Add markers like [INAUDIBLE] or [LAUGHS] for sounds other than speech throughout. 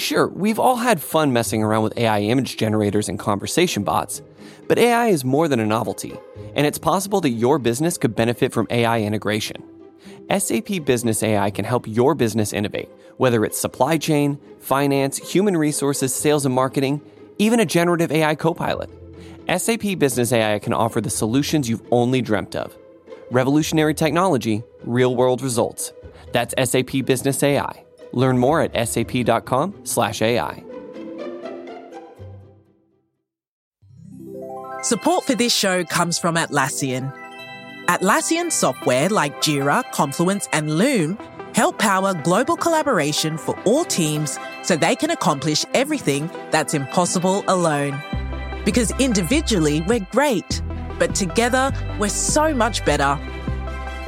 Sure, we've all had fun messing around with AI image generators and conversation bots, but AI is more than a novelty, and it's possible that your business could benefit from AI integration. SAP Business AI can help your business innovate, whether it's supply chain, finance, human resources, sales and marketing, even a generative AI copilot. SAP Business AI can offer the solutions you've only dreamt of. Revolutionary technology, real world results. That's SAP Business AI. Learn more at sap.com/ai. Support for this show comes from Atlassian. Atlassian software like Jira, Confluence, and Loom help power global collaboration for all teams so they can accomplish everything that's impossible alone. Because individually, we're great, but together, we're so much better.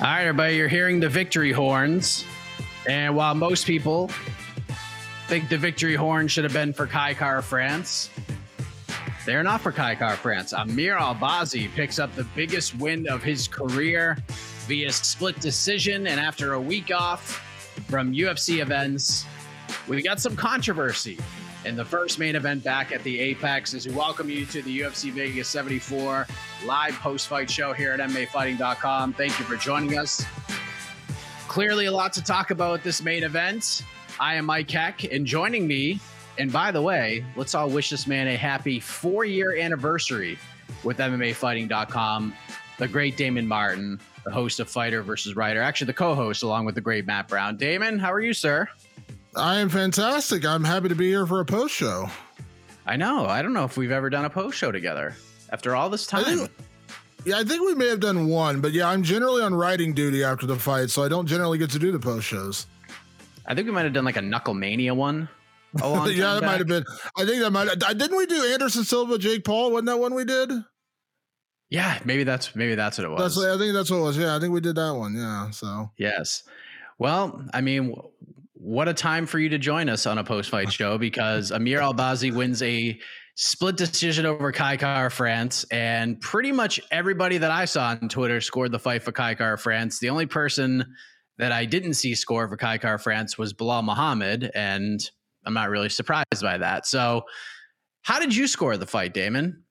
All right, everybody, you're hearing the victory horns. And while most people think the victory horn should have been for Kai Kara-France, they're not for Kai Kara-France. Amir Albazi picks up the biggest win of his career via split decision. And after a week off from UFC events, we got some controversy in the first main event back at the Apex as we welcome you to the UFC Vegas 74 live post-fight show here at MMAfighting.com. Thank you for joining us. Clearly a lot to talk about this main event. I am Mike Heck, and joining me, and by the way, let's all wish this man a happy four-year anniversary with MMAfighting.com. The great Damon Martin, the host of Fighter versus Writer, actually the co-host along with the great Matt Brown. Damon, how are you, sir? I am fantastic. I'm happy to be here for a post show. I know. I don't know if we've ever done a post show together after all this time. I think, yeah, I think we may have done one, but yeah, I'm generally on writing duty after the fight, so I don't generally get to do the post shows. I think we might have done like a Knuckle Mania one. [LAUGHS] yeah, that might have been. I think that might. Didn't we do Anderson Silva, Jake Paul? Wasn't that one we did? Yeah, maybe that's maybe that's what it was. That's I think that's what it was. Yeah, I think we did that one. Yeah. So yes. Well, I mean, what a time for you to join us on a post fight show because Amir Albazi wins a split decision over Kai Kara-France, and pretty much everybody that I saw on Twitter scored the fight for Kai Kara-France. The only person that I didn't see score for Kai Kara-France was Belal Muhammad, and I'm not really surprised by that. So, how did you score the fight, Damon?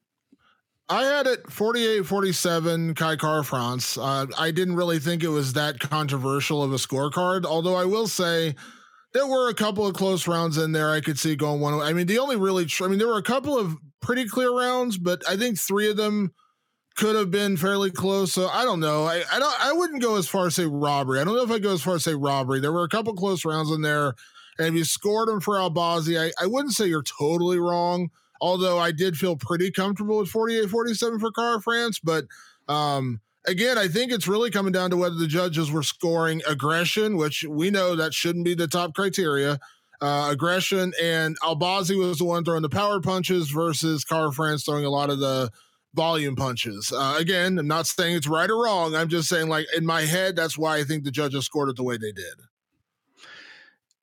I had it 48 47 Kai Kara-France. Uh, I didn't really think it was that controversial of a scorecard, although I will say there were a couple of close rounds in there I could see going one way. I mean, the only really, tr- I mean, there were a couple of pretty clear rounds, but I think three of them could have been fairly close. So I don't know. I, I don't. I wouldn't go as far as say robbery. I don't know if I go as far as say robbery. There were a couple close rounds in there, and if you scored them for Albazi, I, I wouldn't say you're totally wrong. Although I did feel pretty comfortable with 48-47 for Kara-France, but um, again, I think it's really coming down to whether the judges were scoring aggression, which we know that shouldn't be the top criteria. Uh, aggression and Albazi was the one throwing the power punches versus Kara-France throwing a lot of the volume punches. Uh, again, I'm not saying it's right or wrong. I'm just saying, like in my head, that's why I think the judges scored it the way they did.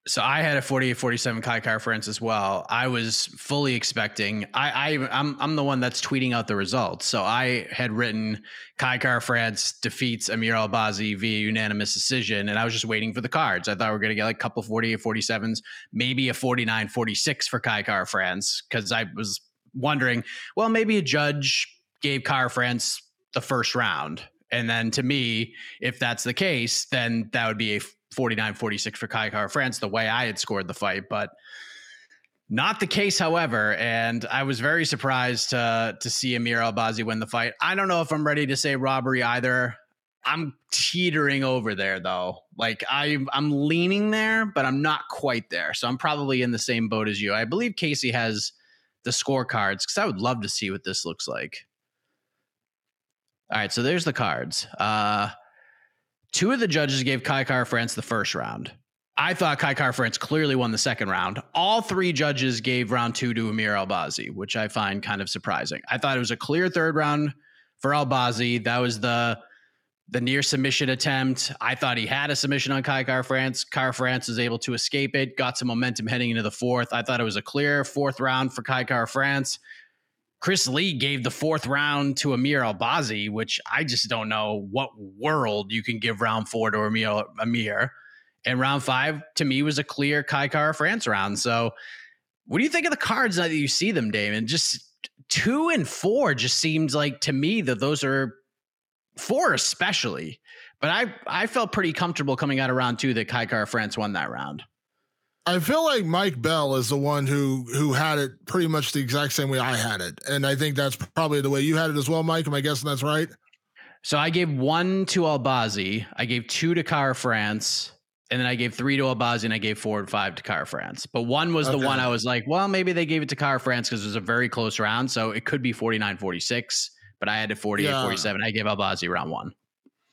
So I had a 48-47 Kai Kara-France as well. I was fully expecting. I, I I'm I'm the one that's tweeting out the results. So I had written Kai Kara-France defeats Amir Albazi via unanimous decision, and I was just waiting for the cards. I thought we were going to get like a couple 48-47s, maybe a 49-46 for Kai Kara-France because I was wondering, well, maybe a judge gave Kara-France the first round. And then to me, if that's the case, then that would be a 49 46 for Kai Kara-France, the way I had scored the fight. But not the case, however, and I was very surprised to to see Amir Albazi win the fight. I don't know if I'm ready to say robbery either. I'm teetering over there though. Like I I'm leaning there, but I'm not quite there. So I'm probably in the same boat as you. I believe Casey has the scorecards because I would love to see what this looks like. All right, so there's the cards. Uh two of the judges gave Kai Kara-France the first round. I thought Kai Kara-France clearly won the second round. All three judges gave round two to Amir Albazi, which I find kind of surprising. I thought it was a clear third round for Albazi. That was the the near submission attempt. I thought he had a submission on Kai Kara-France. Car France was able to escape it, got some momentum heading into the fourth. I thought it was a clear fourth round for Kai Kara-France. Chris Lee gave the fourth round to Amir Albazi, which I just don't know what world you can give round four to Amir. Amir. And round five, to me, was a clear Kai Kara-France round. So, what do you think of the cards now that you see them, Damon? Just two and four just seems like to me that those are four, especially. But I, I felt pretty comfortable coming out of round two that Kai Kara-France won that round. I feel like Mike Bell is the one who who had it pretty much the exact same way I had it, and I think that's probably the way you had it as well, Mike. Am I guessing that's right? So I gave one to Albazi, I gave two to Kara-France, and then I gave three to Albazi, and I gave four and five to Kara-France. But one was okay. the one I was like, well, maybe they gave it to Kara-France because it was a very close round, so it could be 49-46, but I had it 48-47. I gave Albazi round one.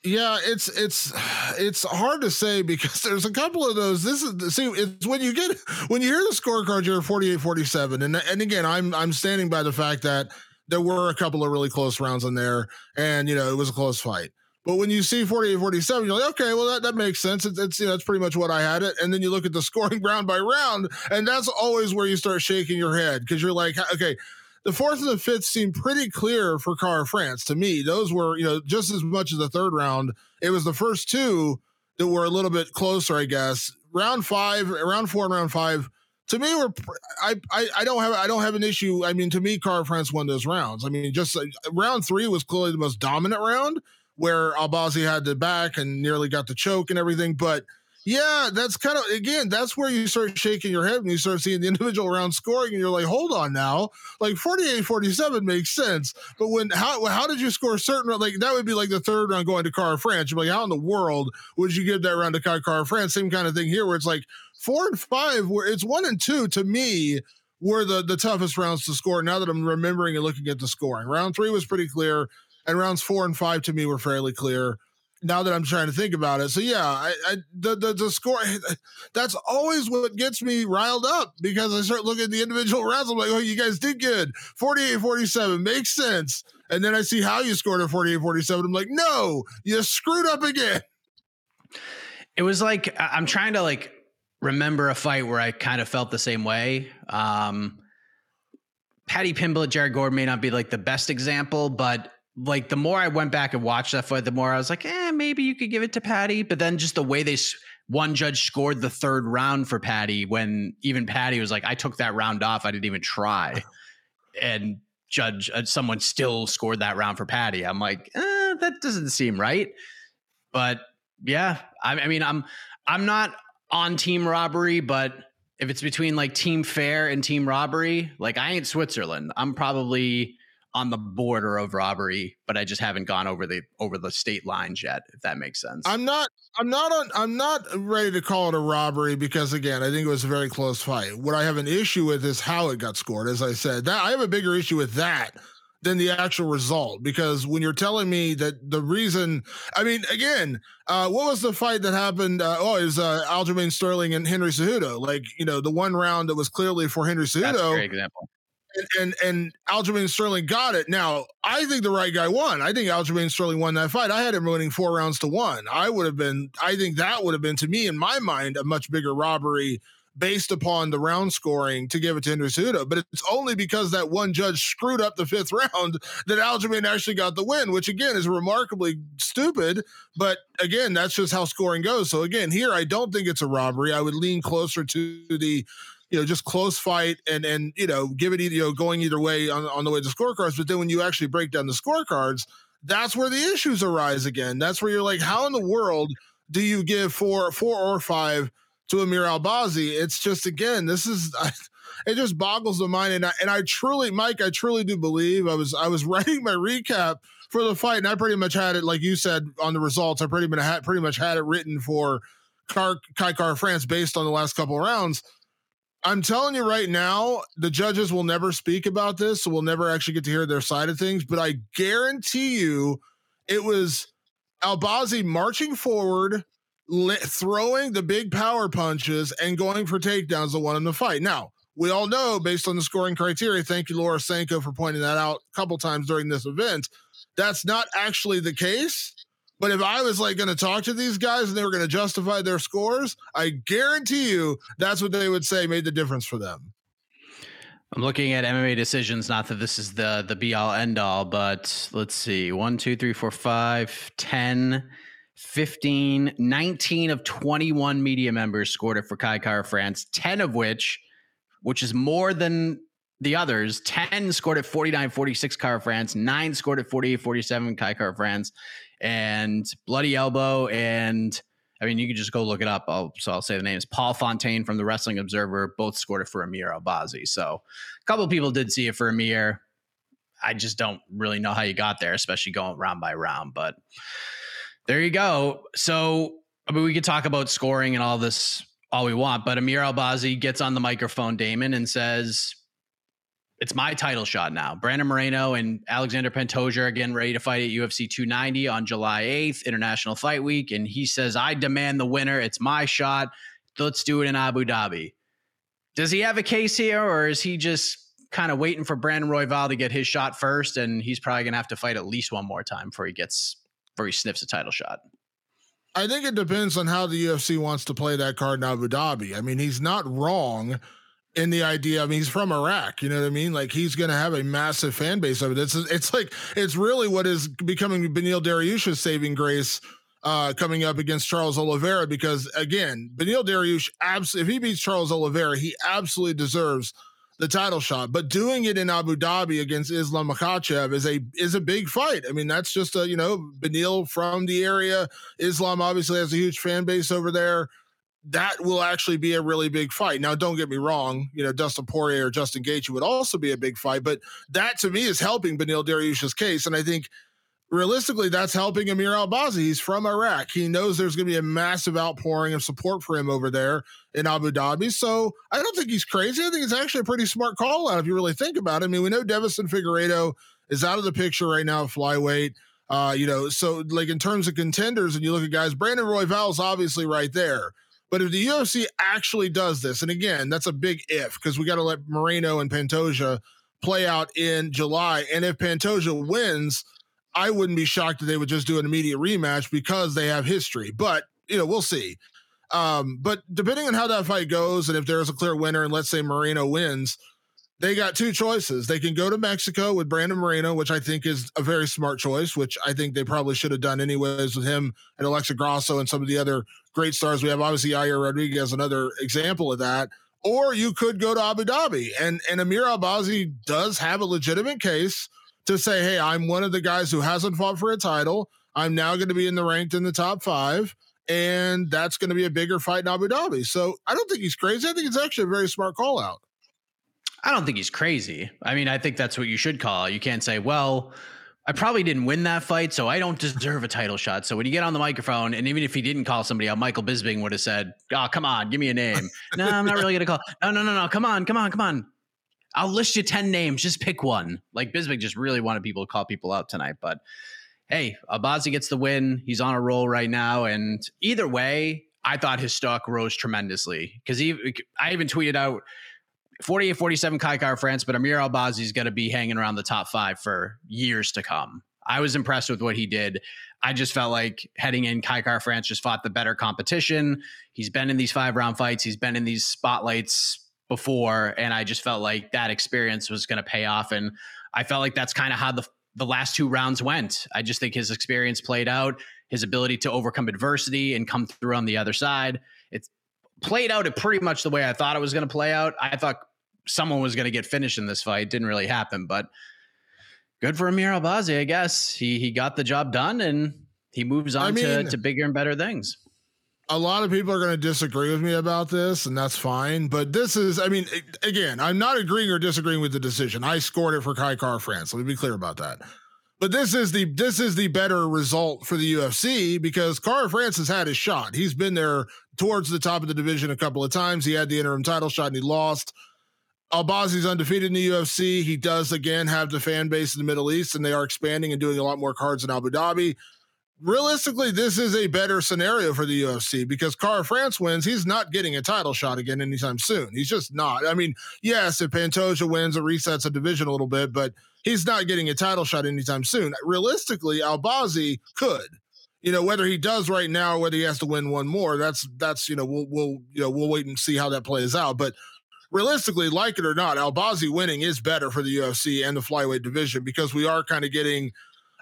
Yeah, it's it's [SIGHS] it's hard to say because [LAUGHS] there's a couple of those. This is see, it's when you get when you hear the scorecard, you're 48 47. And and again, I'm I'm standing by the fact that there were a couple of really close rounds in there, and you know, it was a close fight. But when you see 48 47, you're like, okay, well, that, that makes sense. It's, it's, you know, that's pretty much what I had it. And then you look at the [LAUGHS] scoring round by round, and that's always where you start shaking your head because you're like, okay, the fourth and the fifth seemed pretty clear for Kara-France to me. Those were, you know, just as much as the third round. It was the first two that were a little bit closer, I guess. Round five, round four, and round five. To me, we're I, I I don't have I don't have an issue. I mean, to me, Kara-France won those rounds. I mean, just uh, round three was clearly the most dominant round, where Albazi had the back and nearly got the choke and everything. But yeah, that's kind of again, that's where you start shaking your head and you start seeing the individual round scoring, and you're like, hold on now, like 48 47 makes sense. But when how how did you score certain like that would be like the third round going to Kara-France? You're like, how in the world would you give that round to Kara-France? Same kind of thing here, where it's like four and five, where it's one and two to me were the the toughest rounds to score. Now that I'm remembering and looking at the scoring, round three was pretty clear, and rounds four and five to me were fairly clear now that I'm trying to think about it. So yeah, I, I the, the, the score [LAUGHS] that's always what gets me riled up because I start looking at the individual rounds. I'm like, oh, you guys did good. 48-47 makes sense. And then I see how you scored at 48-47. I'm like, no, you screwed up again. It was like I'm trying to like remember a fight where I kind of felt the same way. Um Paddy Pimblett, Jared Gordon may not be like the best example, but like the more I went back and watched that fight, the more I was like, eh, maybe you could give it to Paddy. But then just the way they one judge scored the third round for Paddy when even Paddy was like, I took that round off. I didn't even try. [LAUGHS] and judge uh, someone still scored that round for Paddy. I'm like, eh, that doesn't seem right. But yeah, I, I mean, I'm I'm not on team robbery, but if it's between like team fair and team robbery, like I ain't Switzerland. I'm probably on the border of robbery, but I just haven't gone over the over the state lines yet. If that makes sense. I'm not. I'm not on. I'm not ready to call it a robbery because again, I think it was a very close fight. What I have an issue with is how it got scored. As I said, that I have a bigger issue with that than the actual result because when you're telling me that the reason i mean again uh, what was the fight that happened uh, oh it was uh, aljamain sterling and henry cejudo like you know the one round that was clearly for henry cejudo That's a great example and, and and Aljamain Sterling got it. Now, I think the right guy won. I think Aljamain Sterling won that fight. I had him winning four rounds to one. I would have been. I think that would have been to me in my mind a much bigger robbery based upon the round scoring to give it to Henry But it's only because that one judge screwed up the fifth [LAUGHS] round that Aljamain actually got the win, which again is remarkably stupid. But again, that's just how scoring goes. So again, here I don't think it's a robbery. I would lean closer to the you know, just close fight and and you know, give it either you know going either way on, on the way to scorecards. But then when you actually break down the scorecards, that's where the issues arise again. That's where you're like, how in the world do you give four four or five to Amir Albazi? It's just again, this is [LAUGHS] I, it just boggles the mind. And I, and I truly, Mike, I truly do believe I was I was [LAUGHS] writing my recap for the fight, and I pretty much had it like you said on the results. I pretty much had pretty much had it written for Car, Kai Kara-France based on the last couple rounds. I'm telling you right now, the judges will never speak about this, so we'll never actually get to hear their side of things. But I guarantee you, it was Albazi marching forward, throwing the big power punches, and going for takedowns to win in the fight. Now, we all know based on the scoring criteria, thank you, Laura Sanko, for pointing that out a couple times during this event. That's not actually the case. But if I was like going to talk to these guys and they were going to justify their scores, I guarantee you that's what they would say made the difference for them. I'm looking at MMA decisions. Not that this is the the be all end all, but let's see. 1, 2, 3, 4, 5, 10, 15, 19 of 21 media members scored it for Kai Kara France, 10 of which, which is more than the others, 10 scored at 49 46 Kara France, 9 scored at 48 47 Kai Kara France, and Bloody Elbow and I mean, you can just go look it up. I'll, so I'll say the names. Paul Fontaine from the Wrestling Observer both scored it for Amir Albazi. So a couple people did see it for Amir. I just don't really know how you got there, especially going round by round. But there you go. So I mean, we could talk about scoring and all this all we want, but Amir Albazi gets on the microphone, Damon, and says, it's my title shot now. Brandon Moreno and Alexandre Pantoja are getting ready to fight at UFC 290 on July 8th, International Fight Week. And he says, I demand the winner. It's my shot. Let's do it in Abu Dhabi. Does he have a case here, or is he just kind of waiting for Brandon Royval to get his shot first? And he's probably going to have to fight at least one more time before he gets, before he sniffs a title shot. I think it depends on how the UFC wants to play that card in Abu Dhabi. I mean, he's not wrong in the idea. I mean, he's from Iraq. You know what I mean? Like he's going to have a massive fan base of it. It's it's like it's really what is becoming Beneil Dariush's saving grace. Uh, coming up against Charles Oliveira because again, Beneil Dariush, abs- if he beats Charles Oliveira, he absolutely deserves the title shot. But doing it in Abu Dhabi against Islam Makhachev is a is a big fight. I mean, that's just a you know Beneil from the area. Islam obviously has a huge fan base over there that will actually be a really big fight. Now, don't get me wrong, you know, Dustin Poirier or Justin Gaethje would also be a big fight, but that to me is helping Beneil Dariush's case. And I think realistically, that's helping Amir Albazi. He's from Iraq. He knows there's going to be a massive outpouring of support for him over there in Abu Dhabi. So I don't think he's crazy. I think it's actually a pretty smart call out if you really think about it. I mean, we know Deiveson Figueiredo is out of the picture right now flyweight. Uh, you know, so like in terms of contenders, and you look at guys, Brandon Royval is obviously right there. But if the UFC actually does this, and again, that's a big if because we got to let Moreno and Pantoja play out in July. And if Pantoja wins, I wouldn't be shocked that they would just do an immediate rematch because they have history. But you know, we'll see. Um, but depending on how that fight goes, and if there's a clear winner, and let's say Moreno wins, they got two choices. They can go to Mexico with Brandon Moreno, which I think is a very smart choice, which I think they probably should have done anyways with him and Alexa Grasso and some of the other great stars we have. Obviously, Yair Rodriguez, another example of that. Or you could go to Abu Dhabi, and and Amir Albazi does have a legitimate case to say, hey, I'm one of the guys who hasn't fought for a title. I'm now going to be in the ranked in the top five, and that's going to be a bigger fight in Abu Dhabi. So I don't think he's crazy. I think it's actually a very smart call out. I don't think he's crazy. I mean, I think that's what you should call. You can't say, well, I probably didn't win that fight, so I don't deserve a title shot. So when you get on the microphone, and even if he didn't call somebody out, Michael Bisping would have said, "Oh, come on, give me a name." [LAUGHS] no, I'm not really gonna call. No, no, no, no. Come on, come on, come on. I'll list you ten names. Just pick one. Like Bisping just really wanted people to call people out tonight, but hey, Albazi gets the win. He's on a roll right now, and either way, I thought his stock rose tremendously because he. I even tweeted out 48 47 Kai Kara France, but Amir Albazi is going to be hanging around the top five for years to come. I was impressed with what he did. I just felt like heading in, Kai Kara France just fought the better competition. He's been in these five round fights, he's been in these spotlights before, and I just felt like that experience was going to pay off. And I felt like that's kind of how the the last two rounds went. I just think his experience played out, his ability to overcome adversity and come through on the other side. It's played out it pretty much the way I thought it was going to play out. I thought someone was going to get finished in this fight. Didn't really happen, but good for Amir Albazi, I guess. He he got the job done and he moves on I mean, to, to bigger and better things. A lot of people are going to disagree with me about this, and that's fine. But this is, I mean, again, I'm not agreeing or disagreeing with the decision. I scored it for Kai Kara France. Let me be clear about that. But this is the this is the better result for the UFC because Kara France has had his shot. He's been there towards the top of the division a couple of times. He had the interim title shot and he lost. Albazi's undefeated in the UFC. He does again have the fan base in the Middle East, and they are expanding and doing a lot more cards in Abu Dhabi. realistically, this is a better scenario for the UFC because Kara-France wins, he's not getting a title shot again anytime soon. He's just not. I mean, yes, if Pantoja wins, it resets a division a little bit, but he's not getting a title shot anytime soon. Realistically, Albazi could. You know, whether he does right now whether he has to win one more, that's that's you know, we'll we'll you know, we'll wait and see how that plays out. But realistically, like it or not, Albazi winning is better for the UFC and the flyweight division because we are kind of getting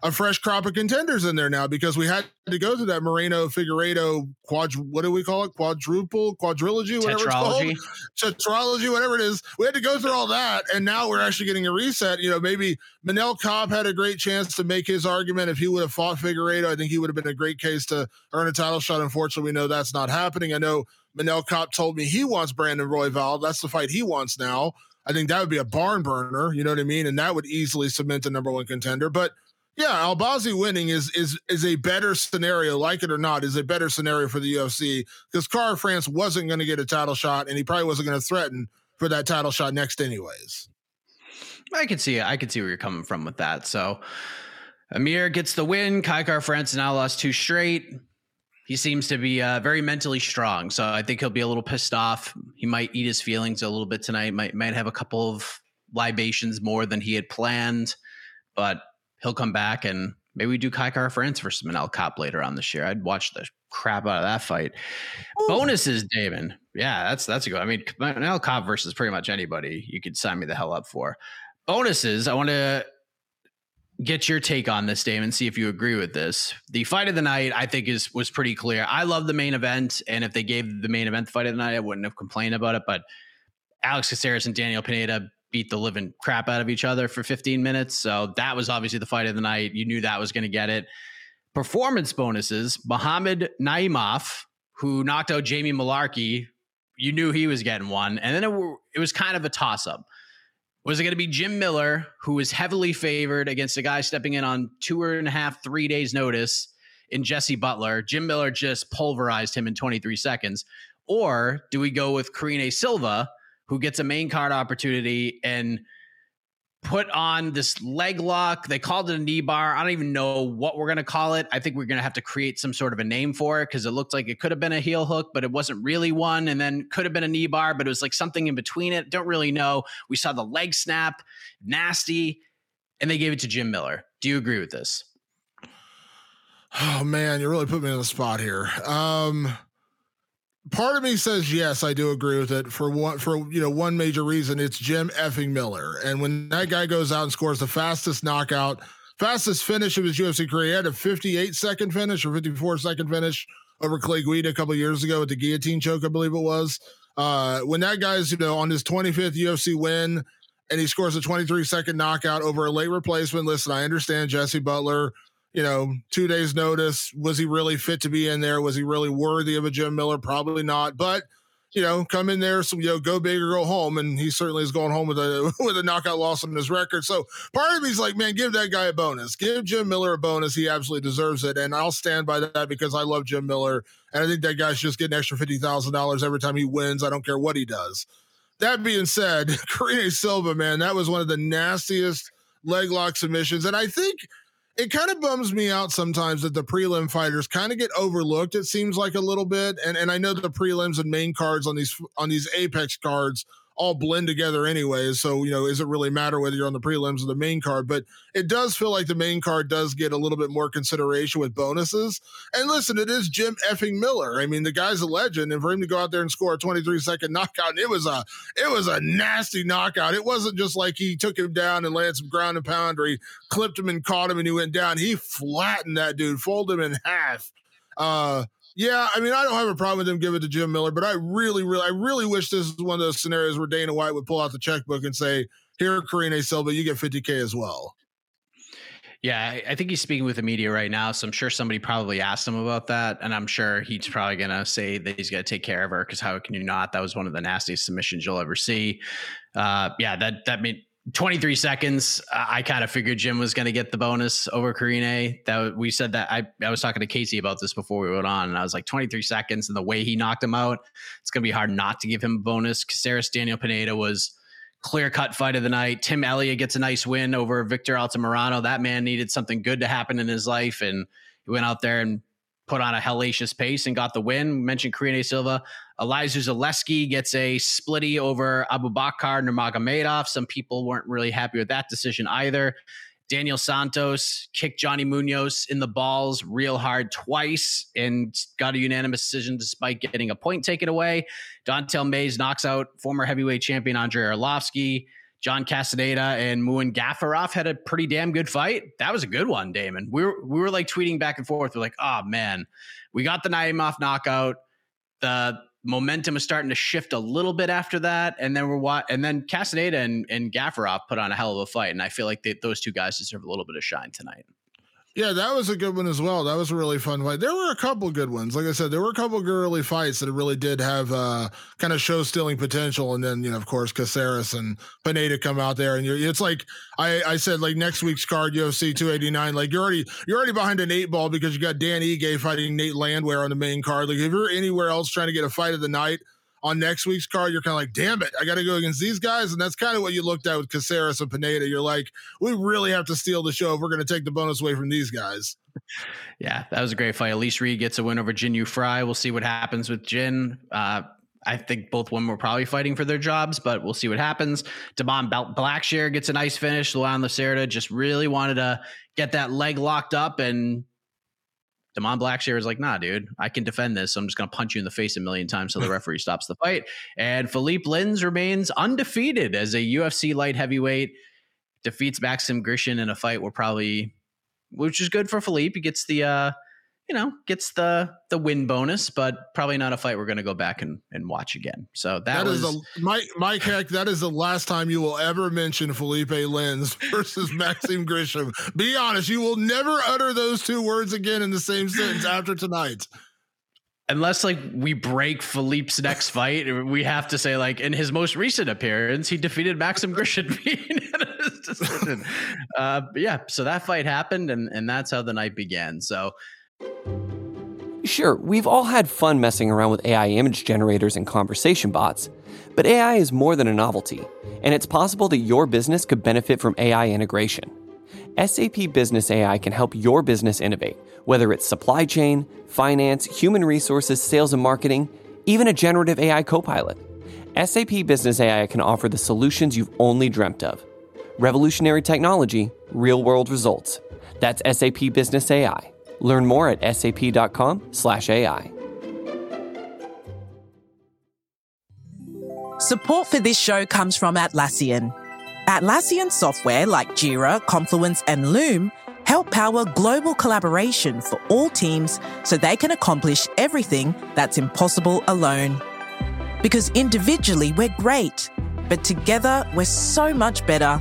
a fresh crop of contenders in there now because we had to go through that Moreno Figueiredo quad what do we call it? Quadruple quadrilogy whatever Tetralogy. it's called. Tetralogy. Whatever it is. We had to go through all that and now we're actually getting a reset. You know maybe Manel Kape had a great chance to make his argument. If he would have fought Figueiredo I think he would have been a great case to earn a title shot. Unfortunately we know that's not happening. I know Manel Kape told me he wants Brandon Royval that's the fight he wants now I think that would be a barn burner you know what I mean and that would easily cement the number one contender but yeah, Albazi winning is is is a better scenario, like it or not, is a better scenario for the UFC because Kara-France wasn't going to get a title shot, and he probably wasn't going to threaten for that title shot next, anyways. I can see. I can see where you're coming from with that. So Amir gets the win. Kai Kara-France now lost two straight. He seems to be uh, very mentally strong, so I think he'll be a little pissed off. He might eat his feelings a little bit tonight. Might might have a couple of libations more than he had planned, but he'll come back and maybe we do Kai Kara-France versus Manel Kape later on this year. I'd watch the crap out of that fight. Ooh. Bonuses, Damon. Yeah, that's that's a good. I mean, Manel Kape versus pretty much anybody you could sign me the hell up for. Bonuses. I want to get your take on this, Damon. See if you agree with this. The fight of the night, I think, is was pretty clear. I love the main event, and if they gave the main event the fight of the night, I wouldn't have complained about it. But Alex Caceres and Daniel Pineda beat the living crap out of each other for 15 minutes. So that was obviously the fight of the night. You knew that was going to get it. Performance bonuses, Muhammad Naimov, who knocked out Jamie Mullarkey, you knew he was getting one. And then it, it was kind of a toss up. Was it going to be Jim Miller, who was heavily favored against a guy stepping in on two and a half, three days' notice in Jesse Butler? Jim Miller just pulverized him in 23 seconds. Or do we go with Karine Silva, who gets a main card opportunity and put on this leg lock. They called it a knee bar. I don't even know what we're going to call it. I think we're going to have to create some sort of a name for it because it looked like it could have been a heel hook, but it wasn't really one. And then could have been a knee bar, but it was like something in between it. Don't really know. We saw the leg snap, nasty, and they gave it to Jim Miller. Do you agree with this? Oh man, you really put me on the spot here. Um, part of me says yes, I do agree with it for one for you know one major reason. It's Jim effing Miller, and when that guy goes out and scores the fastest knockout, fastest finish of his UFC career, he had a 58 second finish or 54 second finish over Clay Guida a couple years ago with the guillotine choke, I believe it was. Uh, when that guy's you know on his 25th UFC win. And he scores a 23 second knockout over a late replacement. Listen, I understand Jesse Butler you know, two days notice. Was he really fit to be in there? Was he really worthy of a Jim Miller? Probably not. But you know, come in there, so you know, go big or go home, and he certainly is going home with a [LAUGHS] with a knockout loss on his record. So part of me's like, man, give that guy a bonus. Give Jim Miller a bonus. He absolutely deserves it, and I'll stand by that because I love Jim Miller, and I think that guy's just getting extra fifty thousand dollars every time he wins. I don't care what he does. That being said, [LAUGHS] Karine Silva, man, that was one of the nastiest leg lock submissions, and I think it kind of bums me out sometimes that the prelim fighters kind of get overlooked. It seems like a little bit, and and I know the prelims and main cards on these on these apex cards all blend together anyways. So, you know, does it really matter whether you're on the prelims or the main card? But it does feel like the main card does get a little bit more consideration with bonuses. And listen, it is Jim effing Miller. I mean, the guy's a legend, and for him to go out there and score a 23 second knockout, it was a it was a nasty knockout. It wasn't just like he took him down and landed some ground and pound, or he clipped him and caught him and he went down. He flattened that dude, folded him in half. Uh yeah, I mean, I don't have a problem with them giving it to Jim Miller, but I really, really, I really wish this is one of those scenarios where Dana White would pull out the checkbook and say, "Here, Karine Silva, you get 50k as well." Yeah, I think he's speaking with the media right now, so I'm sure somebody probably asked him about that, and I'm sure he's probably gonna say that he's gonna take care of her because how can you not? That was one of the nastiest submissions you'll ever see. Uh, yeah, that that made 23 seconds. I kind of figured Jim was going to get the bonus over Karine. That we said that I, I was talking to Casey about this before we went on, and I was like 23 seconds, and the way he knocked him out, it's going to be hard not to give him a bonus. Caceres Daniel Pineda was clear cut fight of the night. Tim Elliott gets a nice win over Victor Altamirano. That man needed something good to happen in his life, and He went out there and put on a hellacious pace and got the win. Mentioned Karine Silva. Elizeu Zaleski gets a splitty over Abubakar Nurmagomedov. Some people weren't really happy with that decision either. Daniel Santos kicked Johnny Munoz in the balls real hard twice and got a unanimous decision despite getting a point taken away. Don'Tale Mayes knocks out former heavyweight champion Andrei Arlovsky. John Castaneda and Muin Gafurov had a pretty damn good fight. That was a good one, Damon. We were we were like tweeting back and forth. We're like, oh man, we got the Naimov knockout. The momentum is starting to shift a little bit after that, and then we're what and then Castaneda and, and Gafurov put on a hell of a fight, and I feel like they, those two guys deserve a little bit of shine tonight. Yeah, that was a good one as well. That was a really fun fight. There were a couple good ones. Like I said, there were a couple early fights that really did have uh, kind of show stealing potential. And then, you know, of course, Caceres and Pineda come out there, and it's like I, I said, like next week's card, UFC 289. Like you're already you're already behind an eight ball because you got Dan Ige fighting Nate Landwehr on the main card. Like if you're anywhere else trying to get a fight of the night, on next week's card, you're kind of like, damn it, I got to go against these guys. And that's kind of what you looked at with Caceres and Pineda. You're like, we really have to steal the show if we're going to take the bonus away from these guys. Yeah, that was a great fight. Elise Reed gets a win over Jinh Yu Frey. We'll see what happens with Jin. Uh, I think both women were probably fighting for their jobs, but we'll see what happens. Damon Blackshear gets a nice finish. Leon Lacerda just really wanted to get that leg locked up and Damon Blackshear is like, nah, dude, I can defend this. So I'm just going to punch you in the face a million times so the [LAUGHS] referee stops the fight. And Philippe Lins remains undefeated as a UFC light heavyweight, defeats Maxim Grishin in a fight where probably, which is good for Philippe. He gets the, uh, you know, gets the the win bonus, but probably not a fight we're going to go back and, and watch again. So that, that was is a, Mike Mike Heck. That is the last time you will ever mention Felipe Lins [LAUGHS] versus Maxim Grishin. Be honest, you will never utter those two words again in the same sentence after tonight. Unless like we break Philippe's next fight, we have to say like in his most recent appearance, he defeated Maxim Grishin. [LAUGHS] [LAUGHS] uh, yeah, so that fight happened, and and that's how the night began. So Sure, we've all had fun messing around with AI image generators and conversation bots, but AI is more than a novelty, and it's possible that your business could benefit from AI integration. SAP Business AI can help your business innovate, whether it's supply chain, finance, human resources, sales and marketing, even a generative AI copilot. SAP Business AI can offer the solutions you've only dreamt of. Revolutionary technology, real world results. That's SAP Business AI. Learn more at sap.com/ai. Support for this show comes from Atlassian. Atlassian software like Jira, Confluence, and Loom help power global collaboration for all teams so they can accomplish everything that's impossible alone. Because individually we're great, but together we're so much better.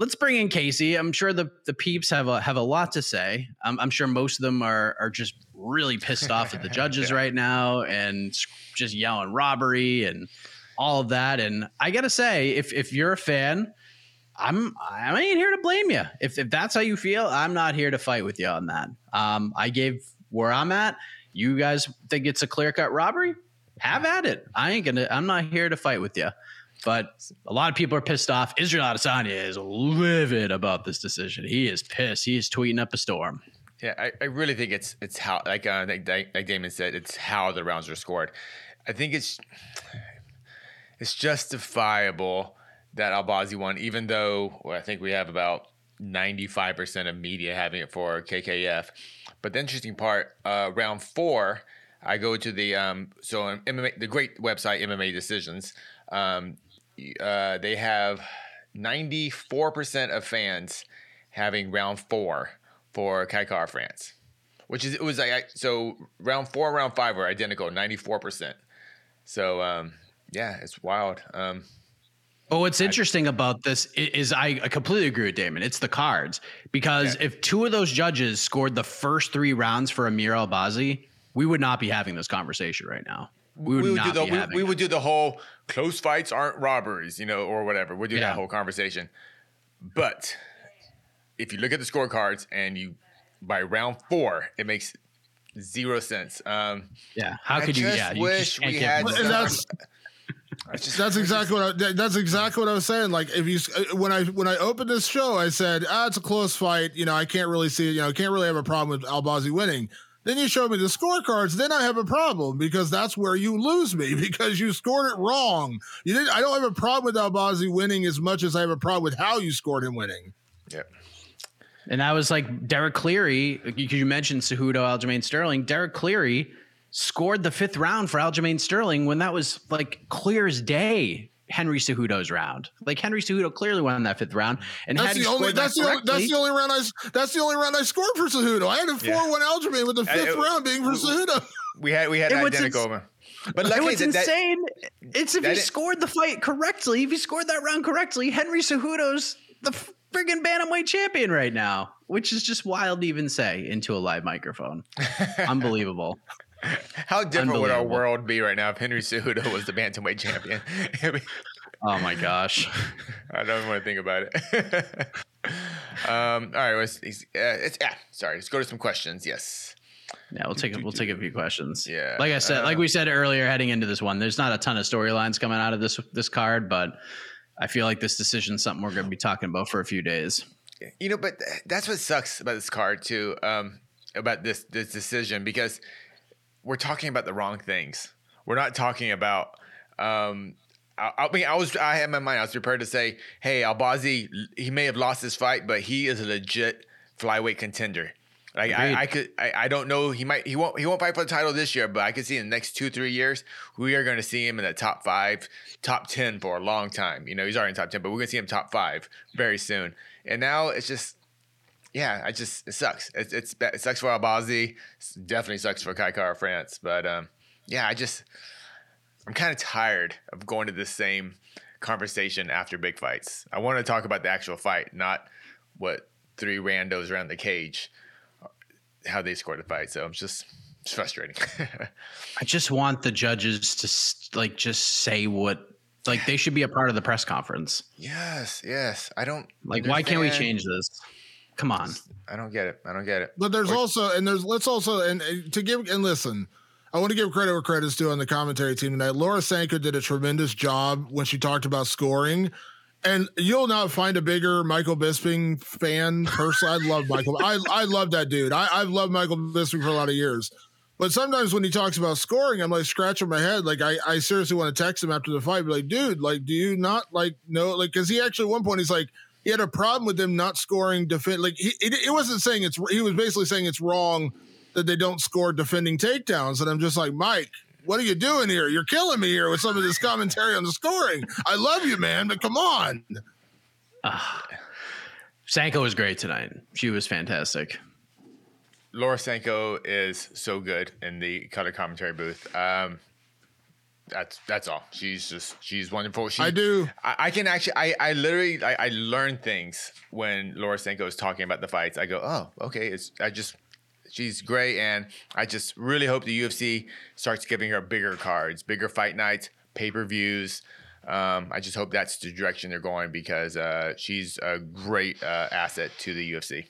Let's bring in Casey. I'm sure the the peeps have a have a lot to say. I'm, I'm sure most of them are are just really pissed off at the [LAUGHS] judges yeah. right now and just yelling robbery and all of that. And I gotta say, if if you're a fan, I'm I ain't here to blame you. If if that's how you feel, I'm not here to fight with you on that. Um, I gave where I'm at. You guys think it's a clear cut robbery? Have at it. I ain't gonna. I'm not here to fight with you. But a lot of people are pissed off. Israel Adesanya is livid about this decision. He is pissed. He is tweeting up a storm. Yeah, I, I really think it's it's how like uh, like, like Damon said, it's how the rounds are scored. I think it's it's justifiable that Albazi won, even though well, I think we have about 95% of media having it for KKF. But the interesting part, uh, round four, I go to the um, so MMA, the great website MMA Decisions. Um, uh, they have 94% of fans having round four for Kai Kara-France, which is it was like so round four, round five were identical, 94%. So um, yeah, it's wild. Um, Well, what's interesting about this is I, I completely agree with Damon. It's the cards because Yeah. if two of those judges scored the first three rounds for Amir Albazi, we would not be having this conversation right now. We would, we would not do the be we, having we would do the whole close fights aren't robberies, you know, or whatever. We'll do Yeah. that whole conversation. But if you look at the scorecards and you by round four, it makes zero sense. Um, Yeah, how I could you? just Yeah, you wish just can't we had them- that's just- that's exactly what I, that's exactly what I was saying. Like if you uh, when I when I opened this show, I said, ah, it's a close fight. You know, I can't really see. You know, I can't really have a problem with Albazi winning. Then you show me the scorecards. Then I have a problem because that's where you lose me [LAUGHS] because you scored it wrong. You didn't. I don't have a problem with Albazi winning as much as I have a problem with how you scored him winning. yeah. And I was like Derek Cleary, because you mentioned Cejudo, Aljamain Sterling. Derek Cleary scored the fifth round for Aljamain Sterling when that was like clear as day. Henry Cejudo's round, like Henry Cejudo clearly won that fifth round, and That's the only. scored that the only. That's the only round I. s- That's the only round I scored for Cejudo. I had a Yeah. four-one Aljamain with the I- fifth it- round being for we- Cejudo. [LAUGHS] We had we had It identical. ins- but It luckily was that, that, insane. it's if that he scored the fight correctly. If he scored that round correctly, Henry Cejudo's the friggin' bantamweight champion right now, which is just wild to even say into a live microphone. [LAUGHS] Unbelievable. How different would our world be right now if Henry Cejudo was the bantamweight champion? I [LAUGHS] mean, Oh my gosh. I don't even want to think about it. [LAUGHS] um, all right, let's, it's, uh, it's, yeah, sorry. Let's go to some questions. Yes. Yeah, we'll take a, we'll take a few questions. Yeah, like I said, like uh, we said earlier, heading into this one, there's not a ton of storylines coming out of this this card, but I feel like this decision is something we're going to be talking about for a few days. You know, but that's what sucks about this card too. Um, about this this decision because we're talking about the wrong things. We're not talking about. Um, I, I mean, I was I had in my mind. I was prepared to say, "Hey, Albazi, he may have lost his fight, but he is a legit flyweight contender." Like Agreed. I, I could, I, I don't know. He might, he won't, he won't fight for the title this year, but I could see in the next two, three years, we are going to see him in the top five, top ten for a long time. You know, he's already in top ten, but we're going to see him top five very soon. And now it's just, yeah, I just it sucks. It's it's it sucks for Albazi. It definitely sucks for Kai Kara-France. But um, yeah, I just I'm kind of tired of going to the same conversation after big fights. I want to talk about the actual fight, not what three randos around the cage how they scored the fight. So it's just it's frustrating. [LAUGHS] I just want the judges to like just say what like they should be a part of the press conference. yes, yes. I don't Like why can't we change this? Come on. I don't get it. I don't get it. But there's Or- also, and there's let's also, and, and to give and listen, I want to give credit where credit's due on the commentary team tonight. Laura Sanko did a tremendous job when she talked about scoring. And you'll not find a bigger Michael Bisping fan person. I love Michael. I I love that dude. I, I've loved Michael Bisping for a lot of years. But sometimes when he talks about scoring, I'm like scratching my head. Like I, I seriously want to text him after the fight, be like, dude, like, do you not like know? Like, because he actually at one point he's like, he had a problem with them not scoring defend. Like he, it, it wasn't saying it's. He was basically saying it's wrong that they don't score defending takedowns. And I'm just like, Mike, what are you doing here? You're killing me here with some of this commentary on the scoring. I love you, man, but come on. Sanko was great tonight. She was fantastic. Laura Sanko is so good in the color commentary booth. Um, that's that's all. She's just she's wonderful. She, I do. I, I can actually. I I literally I, I learn things when Laura Sanko is talking about the fights. I go, oh, okay. It's I just she's great, and I just really hope the UFC starts giving her bigger cards, bigger fight nights, pay per views. Um, I just hope that's the direction they're going because uh, she's a great uh, asset to the UFC.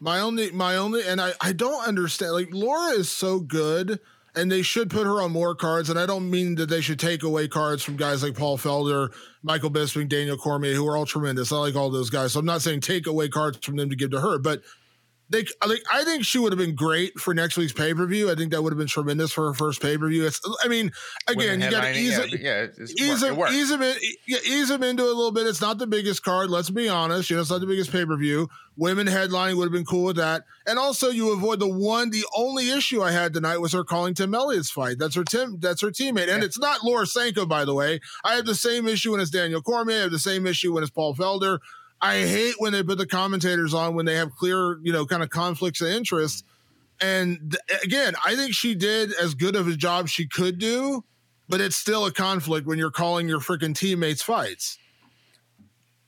My only, my only, and I, I don't understand. Like Laura is so good, and they should put her on more cards. And I don't mean that they should take away cards from guys like Paul Felder, Michael Bisping, Daniel Cormier, who are all tremendous. I like all those guys. So I'm not saying take away cards from them to give to her, but they like I think she would have been great for next week's pay per view. I think that would have been tremendous for her first pay per view. I mean, again, Women you got to ease yeah, it. yeah, it's- it's Ease work- him, it ease him in, ease him into it a little bit. It's not the biggest card. Let's be honest. You know, it's not the biggest pay per view. Women headlining would have been cool with that. And also, you avoid the one, the only issue I had tonight was her calling Tim Elliott's fight. That's her Tim. That's her teammate, and it's not Laura Sanko, by the way. I have the same issue when it's Daniel Cormier. I have the same issue when it's Paul Felder. I hate when they put the commentators on when they have clear, you know, kind of conflicts of interest. And th- again, I think she did as good of a job she could do, but it's still a conflict when you're calling your freaking teammates fights.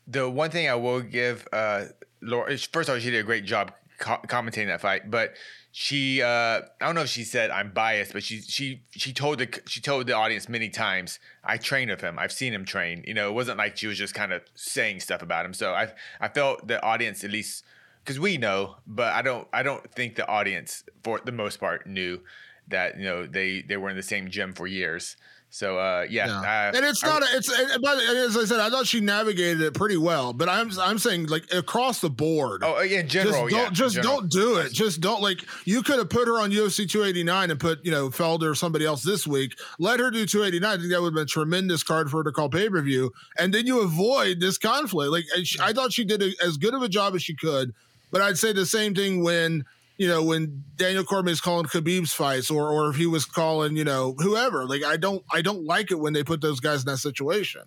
the one thing I will give uh Laura first of all she did a great job co- commentating that fight, but she uh I don't know if she said I'm biased, but she she she told the she told the audience many times I trained with him. I've seen him train. You know, it wasn't like she was just kind of saying stuff about him. So I I felt the audience at least because we know, but I don't I don't think the audience for the most part knew that you know they they were in the same gym for years. So uh yeah, Yeah. uh, and it's not. A, it's and, but as I said, I thought she navigated it pretty well. But I'm I'm saying like across the board. Oh, yeah, in general, just don't yeah, just general. don't do it. Just don't like you could have put her on UFC 289 and put you know Felder or somebody else this week. Let her do 289. I think that would have been a tremendous card for her to call pay per view, and then you avoid this conflict. Like she- I thought she did a, as good of a job as she could, but I'd say the same thing when. You know, when Daniel Cormier is calling Khabib's fights, or or if he was calling, you know, whoever. Like, I don't, I don't like it when they put those guys in that situation.